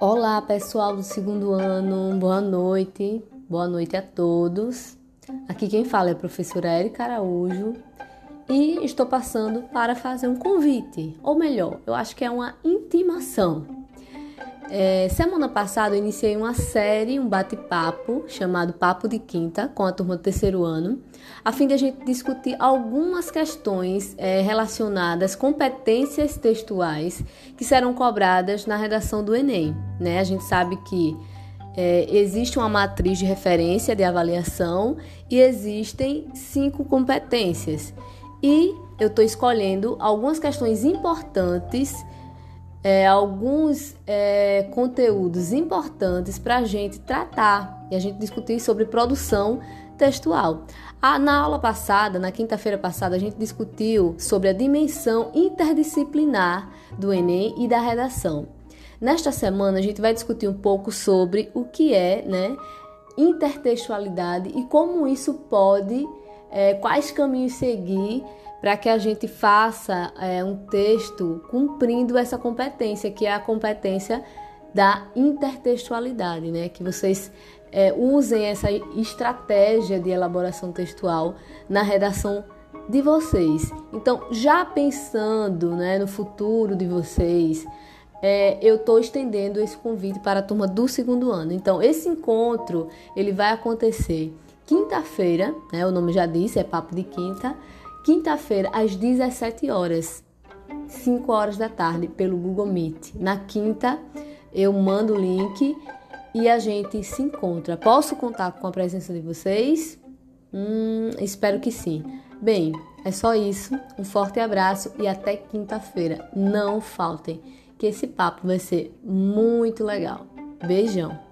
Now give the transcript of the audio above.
Olá, pessoal do segundo ano, boa noite, boa noite a todos. Aqui quem fala é a professora Erika Araújo e estou passando para fazer um convite, ou melhor, eu acho que é uma intimação é, semana passada eu iniciei uma série, um bate-papo chamado Papo de Quinta com a turma do terceiro ano, a fim de a gente discutir algumas questões é, relacionadas competências textuais que serão cobradas na redação do Enem. Né? A gente sabe que é, existe uma matriz de referência de avaliação e existem cinco competências. E eu estou escolhendo algumas questões importantes é, alguns é, conteúdos importantes para a gente tratar e a gente discutir sobre produção textual. Ah, na aula passada, na quinta-feira passada, a gente discutiu sobre a dimensão interdisciplinar do Enem e da redação. Nesta semana, a gente vai discutir um pouco sobre o que é né, intertextualidade e como isso pode, é, quais caminhos seguir para que a gente faça é, um texto cumprindo essa competência, que é a competência da intertextualidade, né? Que vocês é, usem essa estratégia de elaboração textual na redação de vocês. Então, já pensando né, no futuro de vocês, é, eu estou estendendo esse convite para a turma do segundo ano. Então, esse encontro ele vai acontecer quinta-feira, né, o nome já disse, é papo de quinta, quinta-feira, às 17 horas, 5 horas da tarde, pelo Google Meet. Na quinta, eu mando o link e a gente se encontra. Posso contar com a presença de vocês? Hum, espero que sim. Bem, é só isso. Um forte abraço e até quinta-feira. Não faltem, que esse papo vai ser muito legal. Beijão!